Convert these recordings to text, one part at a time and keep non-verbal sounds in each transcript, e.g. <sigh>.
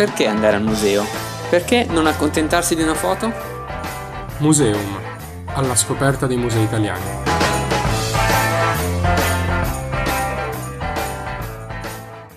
Perché andare al museo? Perché non accontentarsi di una foto? Museum, alla scoperta dei musei italiani.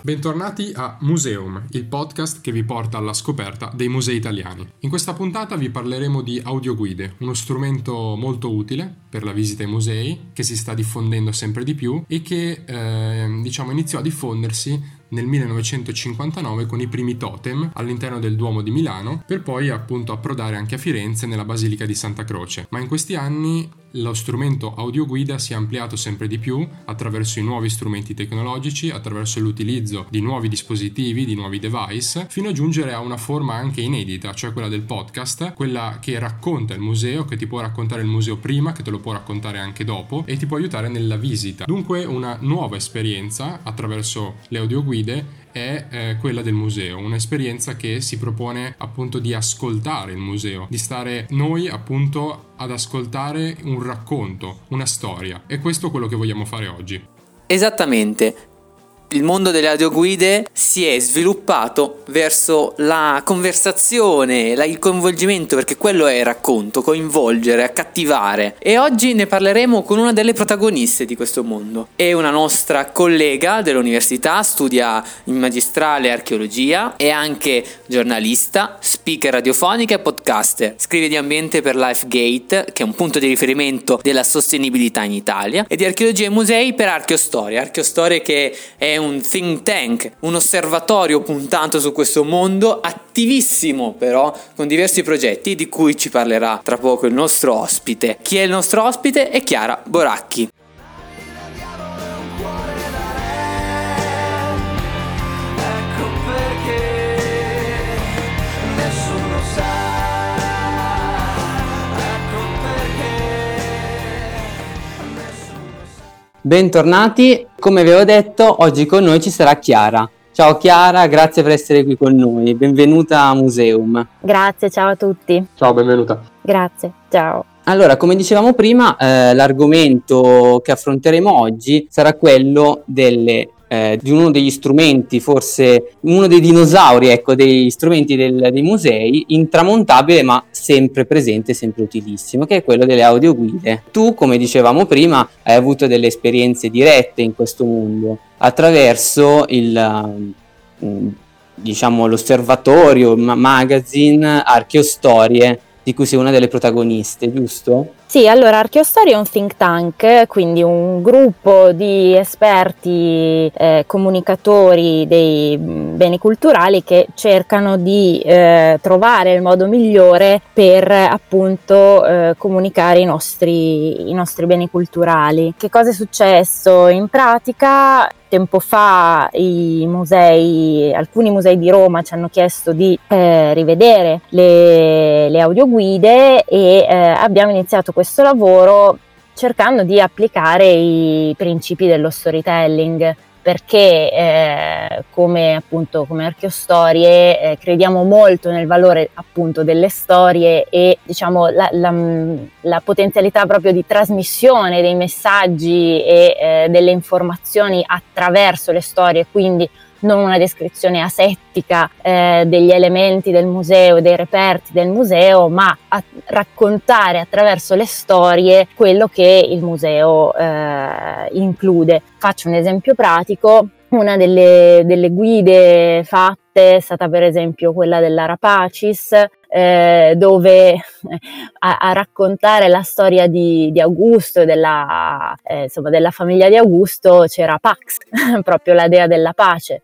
Bentornati a Museum, il podcast che vi porta alla scoperta dei musei italiani. In questa puntata vi parleremo di audioguide, uno strumento molto utile per la visita ai musei che si sta diffondendo sempre di più e che eh, diciamo iniziò a diffondersi nel 1959 con i primi totem all'interno del Duomo di Milano per poi appunto approdare anche a Firenze nella Basilica di Santa Croce. Ma in questi anni lo strumento audioguida si è ampliato sempre di più attraverso i nuovi strumenti tecnologici, attraverso l'utilizzo di nuovi dispositivi, di nuovi device, fino a giungere a una forma anche inedita, cioè quella del podcast, quella che racconta il museo, che ti può raccontare il museo prima, che te lo può raccontare anche dopo e ti può aiutare nella visita. Dunque una nuova esperienza attraverso le audioguide è eh, quella del museo, un'esperienza che si propone appunto di ascoltare il museo, di stare noi appunto ad ascoltare un racconto, una storia. E questo è quello che vogliamo fare oggi. Esattamente, il mondo delle audioguide si è sviluppato verso la conversazione, la, il coinvolgimento, perché quello è il racconto, coinvolgere, accattivare. E oggi ne parleremo con una delle protagoniste di questo mondo. È una nostra collega dell'università, studia in magistrale archeologia, è anche giornalista, speaker radiofonica e podcaster. Scrive di ambiente per LifeGate, che è un punto di riferimento della sostenibilità in Italia, e di archeologia e musei per Archeostoria. Archeostoria che è un un think tank, un osservatorio puntato su questo mondo, attivissimo però, con diversi progetti di cui ci parlerà tra poco il nostro ospite. Chi è il nostro ospite? È Chiara Boracchi. Bentornati, come avevo detto, oggi con noi ci sarà Chiara. Ciao Chiara, grazie per essere qui con noi, benvenuta a Museum. Grazie, ciao a tutti. Ciao, benvenuta. Grazie, ciao. Allora, come dicevamo prima, eh, l'argomento che affronteremo oggi sarà quello delle eh, di uno degli strumenti, forse uno dei dinosauri, ecco, degli strumenti del, dei musei, intramontabile ma sempre presente, sempre utilissimo, che è quello delle audioguide. Tu, come dicevamo prima, hai avuto delle esperienze dirette in questo mondo attraverso il... Diciamo l'osservatorio, magazine, archeostorie di cui sei una delle protagoniste, giusto? Sì, allora Archeostoria è un think tank, quindi un gruppo di esperti eh, comunicatori dei beni culturali che cercano di eh, trovare il modo migliore per appunto eh, comunicare i nostri, i nostri beni culturali. Che cosa è successo? In pratica tempo fa musei, alcuni musei di Roma ci hanno chiesto di eh, rivedere le, le audioguide e eh, abbiamo iniziato questo lavoro cercando di applicare i principi dello storytelling perché eh, come appunto come archeostorie eh, crediamo molto nel valore appunto delle storie e diciamo la, la, la potenzialità proprio di trasmissione dei messaggi e eh, delle informazioni attraverso le storie. Quindi non una descrizione asettica eh, degli elementi del museo, dei reperti del museo, ma a raccontare attraverso le storie quello che il museo eh, include. Faccio un esempio pratico. Una delle, delle guide fatte è stata per esempio quella dell'Arapacis, eh, dove <laughs> a, a, raccontare la storia di, di Augusto e della, eh, della famiglia di Augusto c'era Pax, <laughs> proprio la dea della pace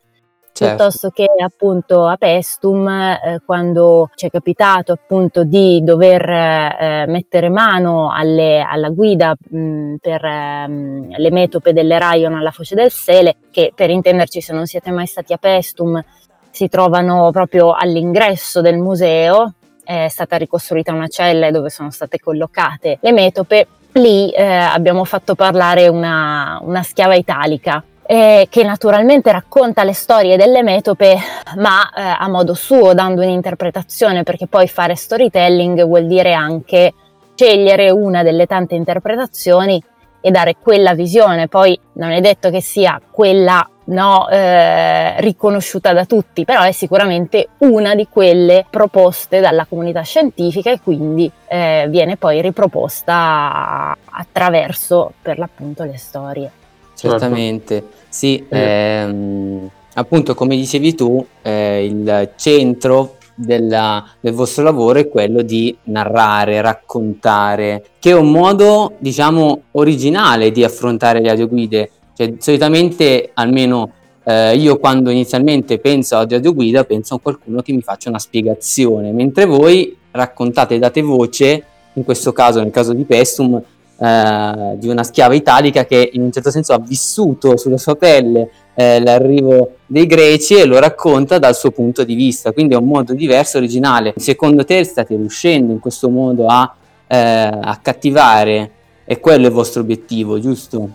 certo. piuttosto che appunto a Pestum eh, quando ci è capitato appunto di dover eh, mettere mano alle, alla guida mh, per ehm, le metope delle Rayon alla foce del Sele che per intenderci se non siete mai stati a Pestum si trovano proprio all'ingresso del museo è stata ricostruita una cella dove sono state collocate le metope lì eh, abbiamo fatto parlare una, una schiava italica eh, che naturalmente racconta le storie delle metope, ma eh, a modo suo, dando un'interpretazione, perché poi fare storytelling vuol dire anche scegliere una delle tante interpretazioni e dare quella visione. Poi non è detto che sia quella no, eh, riconosciuta da tutti, però è sicuramente una di quelle proposte dalla comunità scientifica e quindi eh, viene poi riproposta attraverso per l'appunto le storie. Certamente, sì, ehm, appunto come dicevi tu, eh, il centro della, del vostro lavoro è quello di narrare, raccontare, che è un modo, diciamo, originale di affrontare le audioguide. Cioè, solitamente, almeno eh, io quando inizialmente penso ad audioguida, penso a qualcuno che mi faccia una spiegazione, mentre voi raccontate, date voce, in questo caso, nel caso di Pestum, eh, di una schiava italica che in un certo senso ha vissuto sulla sua pelle eh, l'arrivo dei greci e lo racconta dal suo punto di vista, quindi è un modo diverso, originale. Secondo te state riuscendo in questo modo a eh, accattivare e quello è il vostro obiettivo, giusto?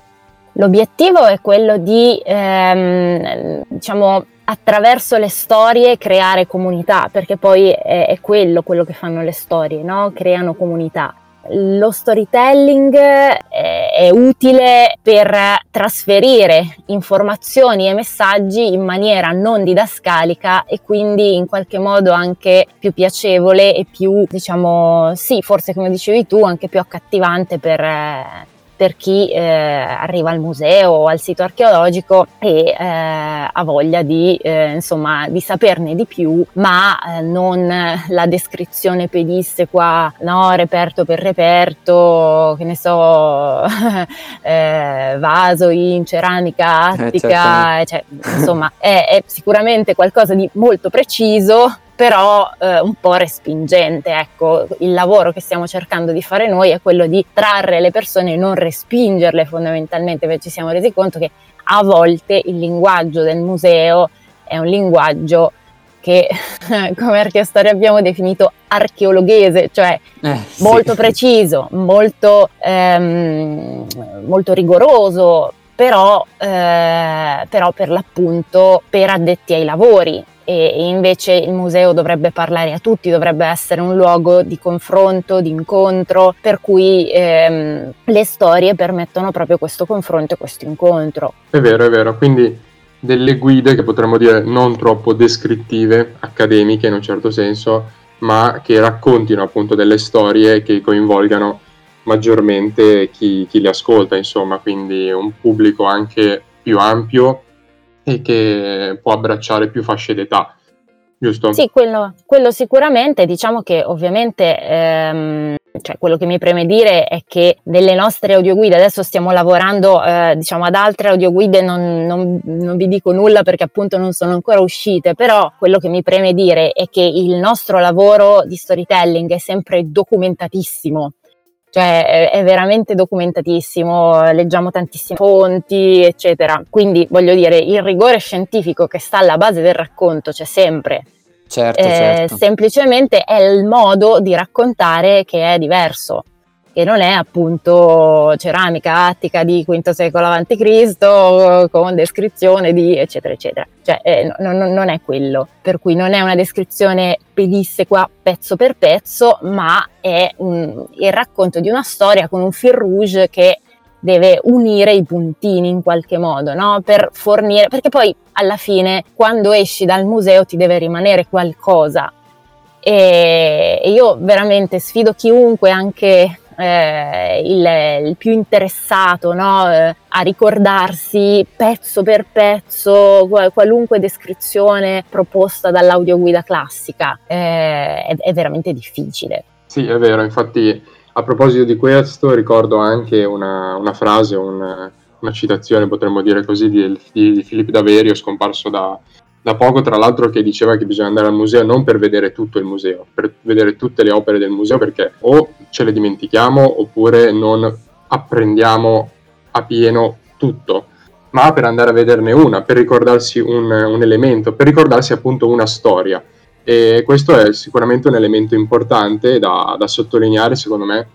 L'obiettivo è quello di, ehm, diciamo, attraverso le storie creare comunità, perché poi è, è quello, quello che fanno le storie, no? creano comunità lo storytelling è, è, utile per trasferire informazioni e messaggi in maniera non didascalica e quindi in qualche modo anche più piacevole e più, diciamo, sì, forse come dicevi tu, anche più accattivante per, per chi eh, arriva al museo o al sito archeologico e eh, ha voglia di, eh, insomma, di saperne di più, ma eh, non la descrizione pedissequa, no, reperto per reperto, che ne so, <laughs> eh, vaso in ceramica Eh, attica, cioè, insomma, è, è sicuramente qualcosa di molto preciso però eh, un po' respingente. Ecco, il lavoro che stiamo cercando di fare noi è quello di trarre le persone e non respingerle fondamentalmente, perché ci siamo resi conto che a volte il linguaggio del museo è un linguaggio che <laughs> come archeostoria abbiamo definito archeologhese, cioè Eh, sì. molto preciso, molto, ehm, molto rigoroso, però, eh, però per l'appunto per addetti ai lavori e invece il museo dovrebbe parlare a tutti, dovrebbe essere un luogo di confronto, di incontro, per cui ehm, le storie permettono proprio questo confronto e questo incontro. È vero, è vero, quindi delle guide che potremmo dire non troppo descrittive, accademiche in un certo senso, ma che raccontino appunto delle storie che coinvolgano maggiormente chi, chi le ascolta, insomma, quindi un pubblico anche più ampio e che può abbracciare più fasce d'età, giusto? Sì, quello, quello sicuramente, diciamo che ovviamente ehm, cioè quello che mi preme dire è che delle nostre audioguide, adesso stiamo lavorando eh, diciamo ad altre audioguide, non, non, non vi dico nulla perché appunto non sono ancora uscite, però quello che mi preme dire è che il nostro lavoro di storytelling è sempre documentatissimo cioè è, veramente documentatissimo, leggiamo tantissime fonti, eccetera. Quindi voglio dire, il rigore scientifico che sta alla base del racconto c'è sempre. Certo, eh, certo. Semplicemente è il modo di raccontare che è diverso che non è appunto ceramica attica di V secolo a.C. con descrizione di eccetera eccetera, cioè eh, no, no, non è quello, per cui non è una descrizione pedissequa pezzo per pezzo, ma è un, il racconto di una storia con un fil rouge che deve unire i puntini in qualche modo, no? Per fornire, perché poi alla fine quando esci dal museo ti deve rimanere qualcosa. E, io veramente sfido chiunque, anche eh, il, il, più interessato no? eh, a ricordarsi pezzo per pezzo qualunque descrizione proposta dall'audioguida classica. Eh, è, è, veramente difficile. Sì, è vero, infatti a proposito di questo ricordo anche una, una frase, una, una, citazione, potremmo dire così, di, di, di Filippo Daverio, scomparso da, da poco, tra l'altro, che diceva che bisogna andare al museo non per vedere tutto il museo, per vedere tutte le opere del museo, perché o ce le dimentichiamo oppure non apprendiamo a pieno tutto, ma per andare a vederne una, per ricordarsi un, un elemento, per ricordarsi appunto una storia. E questo è sicuramente un elemento importante da, da sottolineare, secondo me,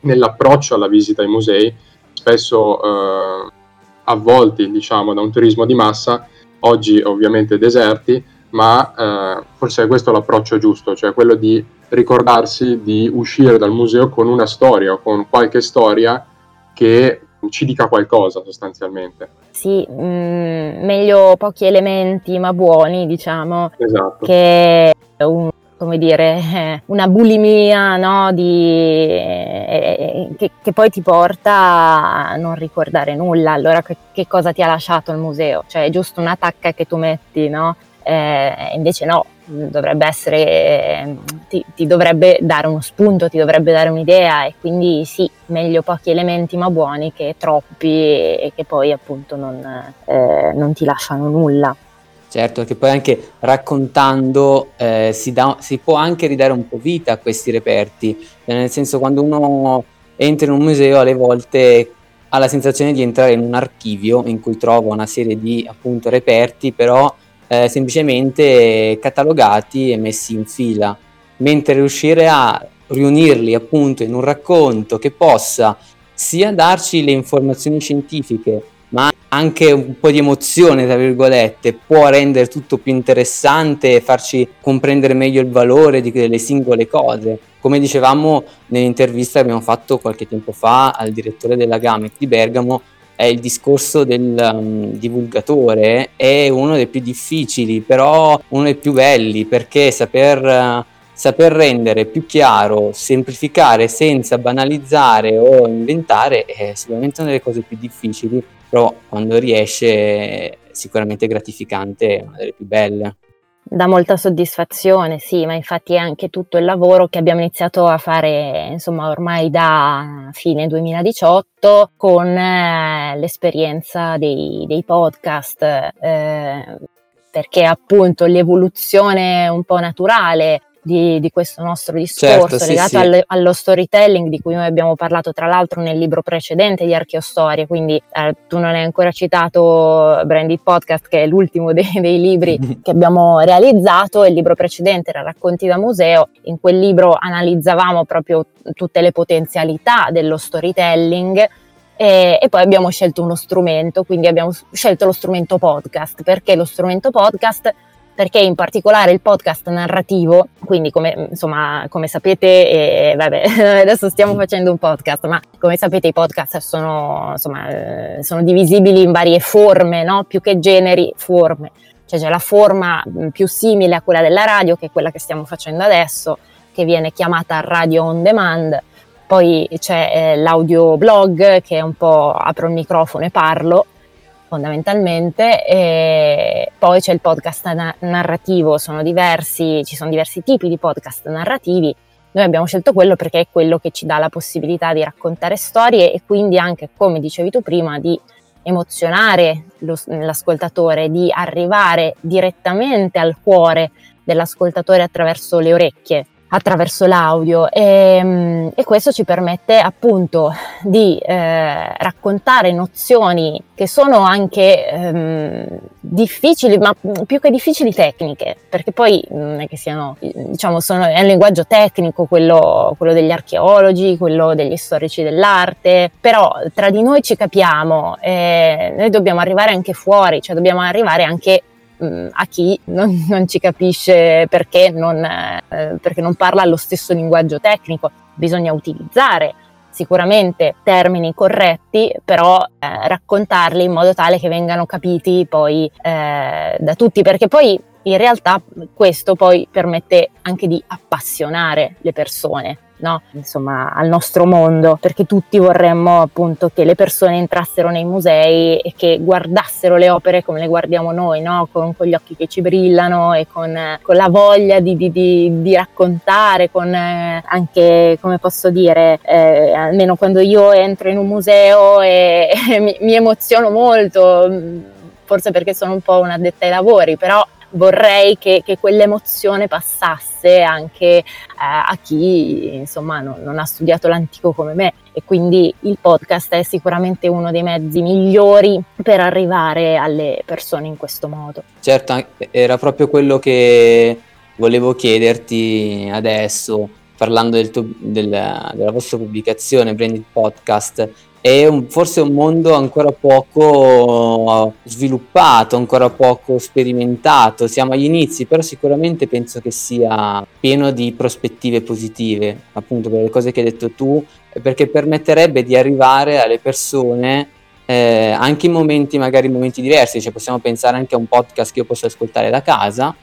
nell'approccio alla visita ai musei, spesso eh, avvolti, diciamo, da un turismo di massa oggi ovviamente deserti, ma eh, forse è questo l'approccio giusto, cioè quello di ricordarsi di uscire dal museo con una storia o con qualche storia che ci dica qualcosa sostanzialmente. Sì, mh, mm, meglio pochi elementi ma buoni, diciamo, esatto. che un, come dire, una bulimia no, di, eh, che, che, poi ti porta a non ricordare nulla. Allora che, che, cosa ti ha lasciato il museo? Cioè è giusto una tacca che tu metti, no? Eh, invece no, dovrebbe essere, ti, ti, dovrebbe dare uno spunto, ti dovrebbe dare un'idea e quindi sì, meglio pochi elementi ma buoni che troppi e che poi appunto non, eh, non ti lasciano nulla. Certo, che poi anche raccontando eh, si, da, si, può anche ridare un po' vita a questi reperti, cioè, nel senso quando uno entra in un museo alle volte ha la sensazione di entrare in un archivio in cui trova una serie di appunto reperti, però eh, semplicemente catalogati e messi in fila, mentre riuscire a riunirli appunto in un racconto che possa sia darci le informazioni scientifiche, ma anche un po' di emozione, tra virgolette, può rendere tutto più interessante e farci comprendere meglio il valore delle singole cose. Come dicevamo nell'intervista che abbiamo fatto qualche tempo fa al direttore della GAMEC di Bergamo, il discorso del um, divulgatore è uno dei più difficili, però uno dei più belli, perché saper, uh, saper rendere più chiaro, semplificare senza banalizzare o inventare è sicuramente una delle cose più difficili, però quando riesce sicuramente gratificante, è una delle più belle. Dà molta soddisfazione, sì, ma infatti è anche tutto il lavoro che abbiamo iniziato a fare, insomma, ormai da fine 2018 con eh, l'esperienza dei, dei podcast, eh, perché appunto l'evoluzione un po' naturale di, di, questo nostro discorso certo, legato sì, al, allo storytelling di cui noi abbiamo parlato tra l'altro nel libro precedente di Archeostorie, quindi eh, tu non hai ancora citato Branded Podcast che è l'ultimo <laughs> dei, dei libri <laughs> che abbiamo realizzato, il libro precedente era Racconti da museo, in quel libro analizzavamo proprio tutte le potenzialità dello storytelling e, e, poi abbiamo scelto uno strumento, quindi abbiamo scelto lo strumento podcast. Perché lo strumento podcast? Perché in particolare il podcast narrativo, quindi come, insomma, come sapete, eh, vabbè, <laughs> adesso stiamo facendo un podcast, ma come sapete i podcast sono, insomma, eh, sono divisibili in varie forme, no? più che generi, forme. Cioè c'è la forma più simile a quella della radio, che è quella che stiamo facendo adesso, che viene chiamata radio on demand, poi c'è eh, l'audio blog che è un po' apro il microfono e parlo, fondamentalmente, e poi c'è il podcast na- narrativo, sono diversi, ci sono diversi tipi di podcast narrativi. Noi abbiamo scelto quello perché è quello che ci dà la possibilità di raccontare storie e quindi anche, come dicevi tu prima, di emozionare lo, l'ascoltatore, di arrivare direttamente al cuore dell'ascoltatore attraverso le orecchie attraverso l'audio e, ehm, e, questo ci permette appunto di eh, raccontare nozioni che sono anche ehm, difficili, ma più che difficili tecniche, perché poi non è che siano, diciamo, sono, è un linguaggio tecnico quello, quello degli archeologi, quello degli storici dell'arte, però tra di noi ci capiamo, e noi dobbiamo arrivare anche fuori, cioè dobbiamo arrivare anche Mm, a chi non, <laughs> non ci capisce perché non, eh, perché non parla lo stesso linguaggio tecnico. Bisogna utilizzare sicuramente termini corretti, però eh, raccontarli in modo tale che vengano capiti poi eh, da tutti, perché poi in realtà questo poi permette anche di appassionare le persone no? Insomma, al nostro mondo, perché tutti vorremmo appunto che le persone entrassero nei musei e che guardassero le opere come le guardiamo noi, no? con, con, gli occhi che ci brillano e con, con la voglia di, di, di, di raccontare, con eh, anche, come posso dire, eh, almeno quando io entro in un museo e, <laughs> e mi, mi emoziono molto, forse perché sono un po' un'addetta ai lavori, però vorrei che, che quell'emozione passasse anche eh, a chi insomma no, non ha studiato l'antico come me e quindi il podcast è sicuramente uno dei mezzi migliori per arrivare alle persone in questo modo. Certo, era proprio quello che volevo chiederti adesso parlando del tuo, del, della vostra pubblicazione Branded Podcast, è un, forse un mondo ancora poco sviluppato, ancora poco sperimentato. Siamo agli inizi, però sicuramente penso che sia pieno di prospettive positive, appunto per le cose che hai detto tu, perché permetterebbe di arrivare alle persone eh, anche in momenti magari in momenti diversi, cioè possiamo pensare anche a un podcast che io posso ascoltare da casa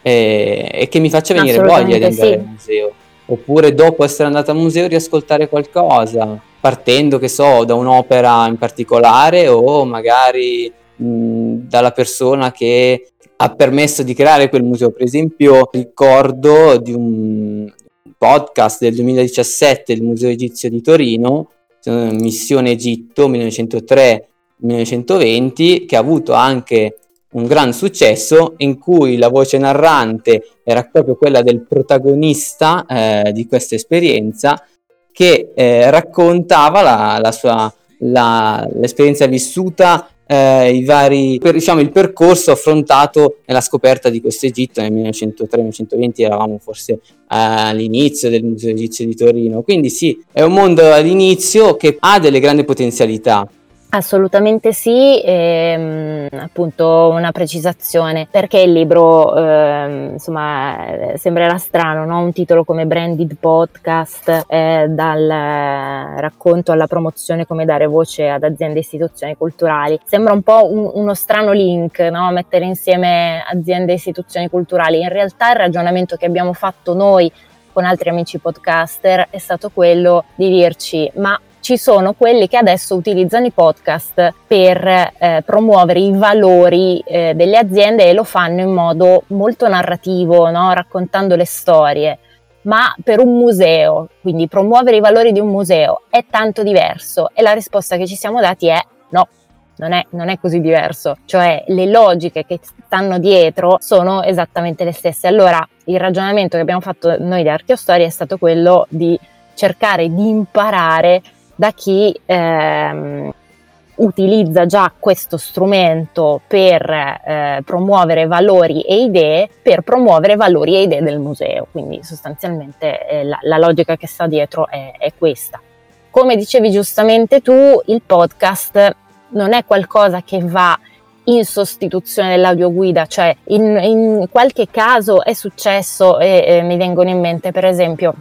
eh, e che mi faccia venire voglia di andare sì. al museo. Oppure dopo essere andato al museo riascoltare qualcosa partendo, che so, da un'opera in particolare o magari mh, dalla persona che ha permesso di creare quel museo. Per esempio, ricordo di un podcast del 2017 del Museo Egizio di Torino, Missione Egitto 1903-1920, che ha avuto anche un gran successo in cui la voce narrante era proprio quella del protagonista eh, di questa esperienza che eh, raccontava la, la sua, la, l'esperienza vissuta, eh, vari, per, diciamo, il percorso affrontato nella scoperta di questo Egitto nel 1903-1920, eravamo forse all'inizio del Museo Egizio di Torino. Quindi sì, è un mondo all'inizio che ha delle grandi potenzialità. Assolutamente sì, e, ehm, appunto una precisazione, perché il libro eh, insomma sembrerà strano, no? un titolo come Branded Podcast, eh, dal racconto alla promozione come dare voce ad aziende e istituzioni culturali, sembra un po' un, uno strano link, no? mettere insieme aziende e istituzioni culturali, in realtà il ragionamento che abbiamo fatto noi con altri amici podcaster è stato quello di dirci ma ci sono quelli che adesso utilizzano i podcast per eh, promuovere i valori eh, delle aziende e lo fanno in modo molto narrativo, no? raccontando le storie. Ma per un museo, quindi promuovere i valori di un museo, è tanto diverso? E la risposta che ci siamo dati è no, non è, non è, così diverso, cioè le logiche che stanno dietro sono esattamente le stesse. Allora il ragionamento che abbiamo fatto noi di Archeostoria è stato quello di cercare di imparare da chi ehm, utilizza già questo strumento per eh, promuovere valori e idee, per promuovere valori e idee del museo. Quindi sostanzialmente eh, la, la, logica che sta dietro è, è questa. Come dicevi giustamente tu, il podcast non è qualcosa che va in sostituzione dell'audioguida, cioè in, in qualche caso è successo e, e mi vengono in mente per esempio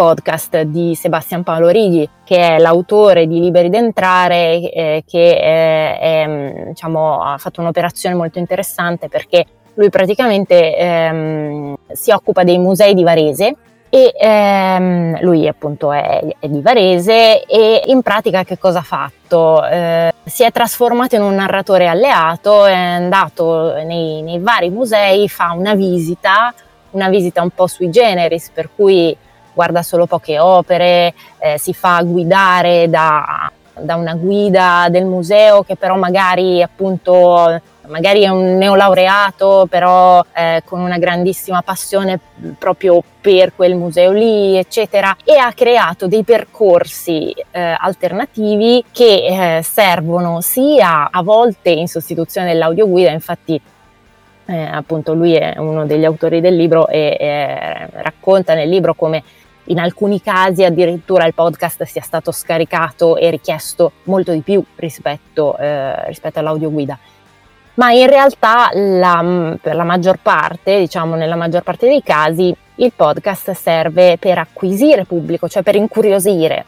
podcast di Sebastian Paolo Righi, che è l'autore di Liberi d'entrare, eh, che è, è, diciamo, ha fatto un'operazione molto interessante perché lui praticamente ehm, si occupa dei musei di Varese e ehm, lui appunto è, è, di Varese e in pratica che cosa ha fatto? Eh, si è trasformato in un narratore alleato, è andato nei, nei vari musei, fa una visita, una visita un po' sui generis, per cui guarda solo poche opere, eh, si fa guidare da, da, una guida del museo che però magari appunto magari è un neolaureato però eh, con una grandissima passione proprio per quel museo lì eccetera e ha creato dei percorsi eh, alternativi che eh, servono sia a volte in sostituzione dell'audioguida infatti eh, appunto lui è uno degli autori del libro e, e racconta nel libro come in alcuni casi addirittura il podcast sia stato scaricato e richiesto molto di più rispetto, eh, rispetto all'audioguida. Ma in realtà la, per la maggior parte, diciamo nella maggior parte dei casi, il podcast serve per acquisire pubblico, cioè per incuriosire.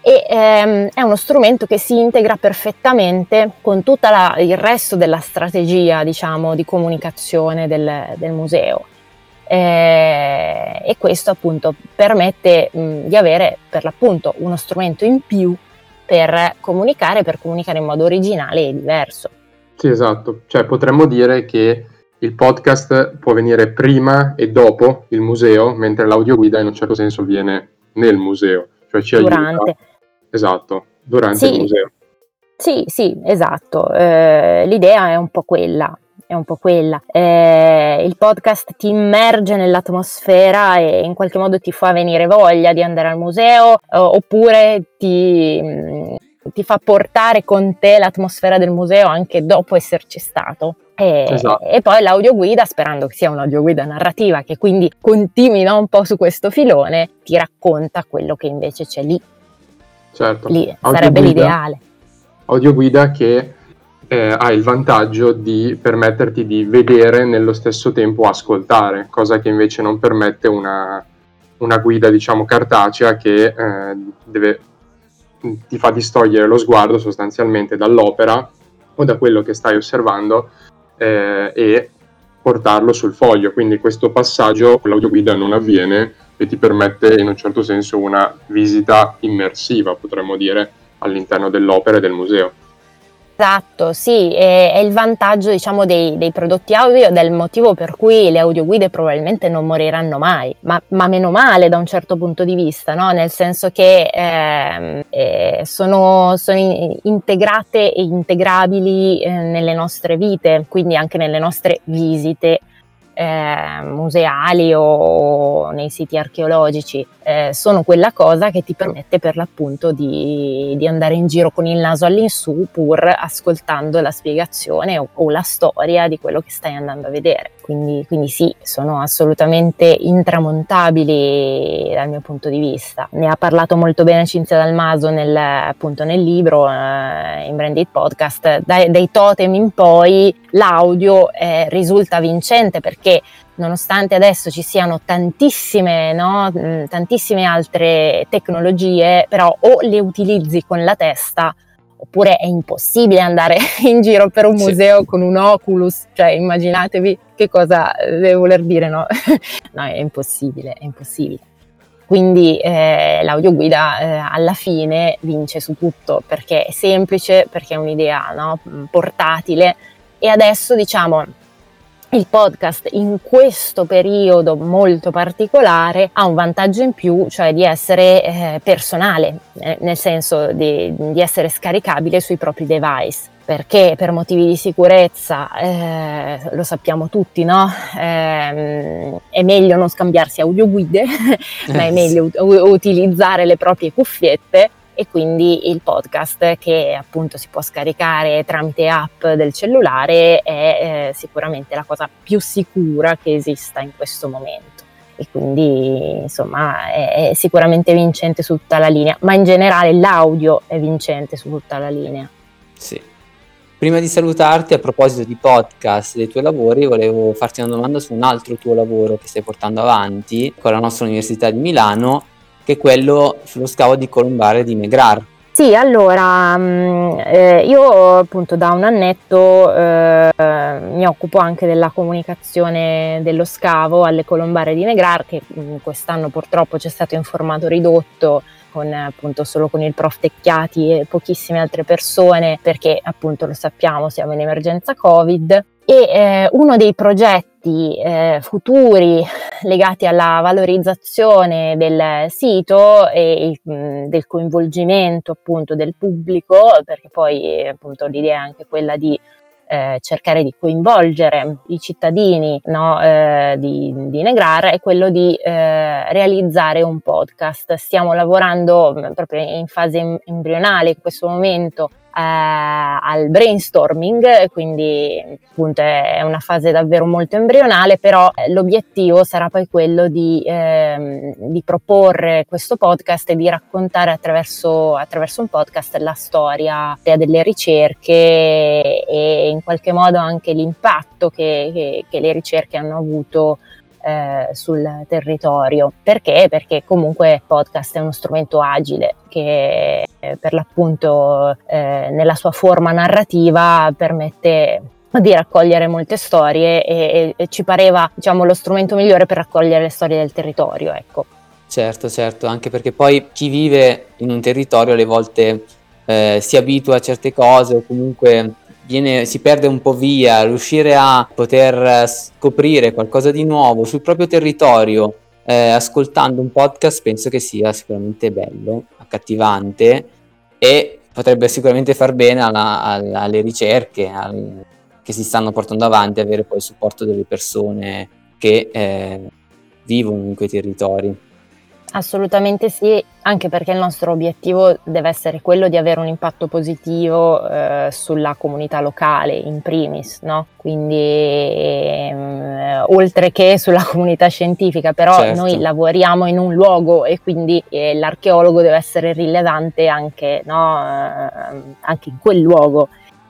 E ehm, è uno strumento che si integra perfettamente con tutto il resto della strategia, diciamo, di comunicazione del, del museo eh, e questo appunto permette mh, di avere per l'appunto uno strumento in più per comunicare, per comunicare in modo originale e diverso. Sì, esatto, cioè potremmo dire che il podcast può venire prima e dopo il museo, mentre l'audioguida in un certo senso viene nel museo, cioè ci durante. aiuta. Esatto, durante sì. il museo. Sì, sì, esatto. Eh, l'idea è un po' quella è un po' quella. Eh, il podcast ti immerge nell'atmosfera e in qualche modo ti fa venire voglia di andare al museo eh, oppure ti, mm, ti, fa portare con te l'atmosfera del museo anche dopo esserci stato. E, esatto. e poi l'audioguida, sperando che sia un'audioguida narrativa che quindi continui no, un po' su questo filone, ti racconta quello che invece c'è lì Certo. Lì, sarebbe l'ideale. Audioguida che eh, ha il vantaggio di permetterti di vedere nello stesso tempo ascoltare, cosa che invece non permette una, una guida, diciamo, cartacea che eh, deve, ti fa distogliere lo sguardo sostanzialmente dall'opera o da quello che stai osservando eh, e portarlo sul foglio. Quindi questo passaggio con l'audioguida non avviene e ti permette in un certo senso una visita immersiva, potremmo dire, all'interno dell'opera e del museo. Esatto, sì, è, è il vantaggio diciamo, dei, dei, prodotti audio del motivo per cui le audioguide probabilmente non moriranno mai, ma, ma meno male da un certo punto di vista, no? nel senso che eh, eh, sono, sono, integrate e integrabili eh, nelle nostre vite, quindi anche nelle nostre visite eh, museali o nei siti archeologici, eh, sono quella cosa che ti permette per l'appunto di, di, andare in giro con il naso all'insù pur ascoltando la spiegazione o, o la storia di quello che stai andando a vedere. Quindi, quindi, sì, sono assolutamente intramontabili dal mio punto di vista. Ne ha parlato molto bene Cinzia Dalmaso nel, appunto nel libro, eh, in Branded Podcast, dai, dai, totem in poi l'audio eh, risulta vincente perché nonostante adesso ci siano tantissime, no, mm, tantissime altre tecnologie, però o le utilizzi con la testa oppure è impossibile andare <laughs> in giro per un museo sì. con un Oculus, cioè immaginatevi che cosa deve voler dire, no? <laughs> no, è impossibile, è impossibile. Quindi eh, l'audioguida eh, alla fine vince su tutto perché è semplice, perché è un'idea no? portatile e adesso diciamo il podcast in questo periodo molto particolare ha un vantaggio in più, cioè di essere eh, personale, eh, nel senso di, di, essere scaricabile sui propri device. Perché per motivi di sicurezza, eh, lo sappiamo tutti, no? Ehm, è meglio non scambiarsi audioguide, <laughs> ma è meglio u- utilizzare le proprie cuffiette e quindi il podcast che appunto si può scaricare tramite app del cellulare è eh, sicuramente la cosa più sicura che esista in questo momento e quindi insomma è, è, sicuramente vincente su tutta la linea, ma in generale l'audio è vincente su tutta la linea. Sì. Prima di salutarti, a proposito di podcast e dei tuoi lavori, volevo farti una domanda su un altro tuo lavoro che stai portando avanti con la nostra Università di Milano che è quello sullo scavo di Colombare di Megrar. Sì, allora mm, eh, io appunto da un annetto eh, mi occupo anche della comunicazione dello scavo alle colombare di Negrar che mm, quest'anno purtroppo c'è stato in formato ridotto con appunto solo con il prof Tecchiati e pochissime altre persone perché appunto lo sappiamo siamo in emergenza Covid. E eh, uno dei progetti eh, futuri legati alla valorizzazione del sito e il, mh, del coinvolgimento appunto del pubblico, perché poi appunto l'idea è anche quella di eh, cercare di coinvolgere i cittadini no, eh, di, di, Negrar è quello di eh, realizzare un podcast. Stiamo lavorando proprio in fase embrionale in questo momento eh, al brainstorming, quindi appunto è una fase davvero molto embrionale, però eh, l'obiettivo sarà poi quello di, ehm, di proporre questo podcast e di raccontare attraverso, attraverso un podcast la storia delle ricerche e in qualche modo anche l'impatto che, che, che le ricerche hanno avuto eh, sul territorio. Perché? Perché comunque il podcast è uno strumento agile che eh, per l'appunto eh, nella sua forma narrativa permette di raccogliere molte storie e, e, ci pareva diciamo, lo strumento migliore per raccogliere le storie del territorio. Ecco. Certo, certo, anche perché poi chi vive in un territorio alle volte eh, si abitua a certe cose o comunque viene, si perde un po' via, riuscire a poter scoprire qualcosa di nuovo sul proprio territorio eh, ascoltando un podcast penso che sia sicuramente bello, accattivante e potrebbe sicuramente far bene alla, alla, alle ricerche al, che si stanno portando avanti, avere poi il supporto delle persone che eh, vivono in quei territori. Assolutamente sì, anche perché il nostro obiettivo deve essere quello di avere un impatto positivo eh, sulla comunità locale in primis, no? quindi ehm, oltre che sulla comunità scientifica, però certo. noi lavoriamo in un luogo e quindi eh, l'archeologo deve essere rilevante anche, no? eh, anche in quel luogo,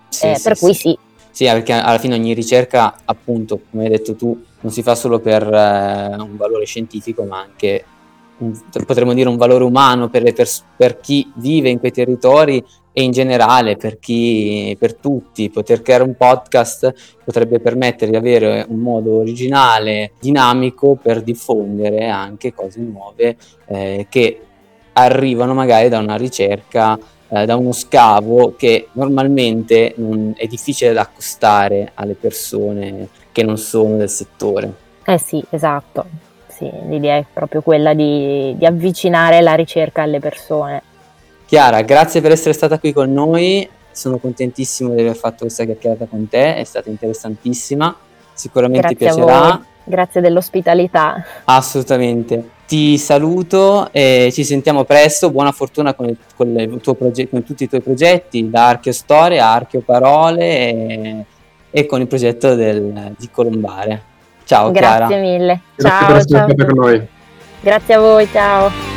sì, eh, sì, per cui sì. Sì, perché alla fine ogni ricerca, appunto, come hai detto tu, non si fa solo per eh, un valore scientifico, ma anche potremmo dire un valore umano per, pers- per, chi vive in quei territori e in generale per chi, per tutti. Poter creare un podcast potrebbe permettere di avere un modo originale, dinamico per diffondere anche cose nuove eh, che arrivano magari da una ricerca, eh, da uno scavo che normalmente non, è difficile da accostare alle persone che non sono del settore. Eh sì, esatto sì, l'idea è proprio quella di, di avvicinare la ricerca alle persone. Chiara, grazie per essere stata qui con noi, sono contentissimo di aver fatto questa chiacchierata con te, è stata interessantissima, sicuramente grazie ti piacerà. Grazie dell'ospitalità. Assolutamente. Ti saluto e ci sentiamo presto. Buona fortuna con, il, con, il proget- con tutti i tuoi progetti, da Archeo Storie a Archeo Parole e, e con il progetto del, di Colombare. Ciao Grazie Chiara. mille. Grazie ciao, per essere ciao. con noi. Grazie a voi, ciao.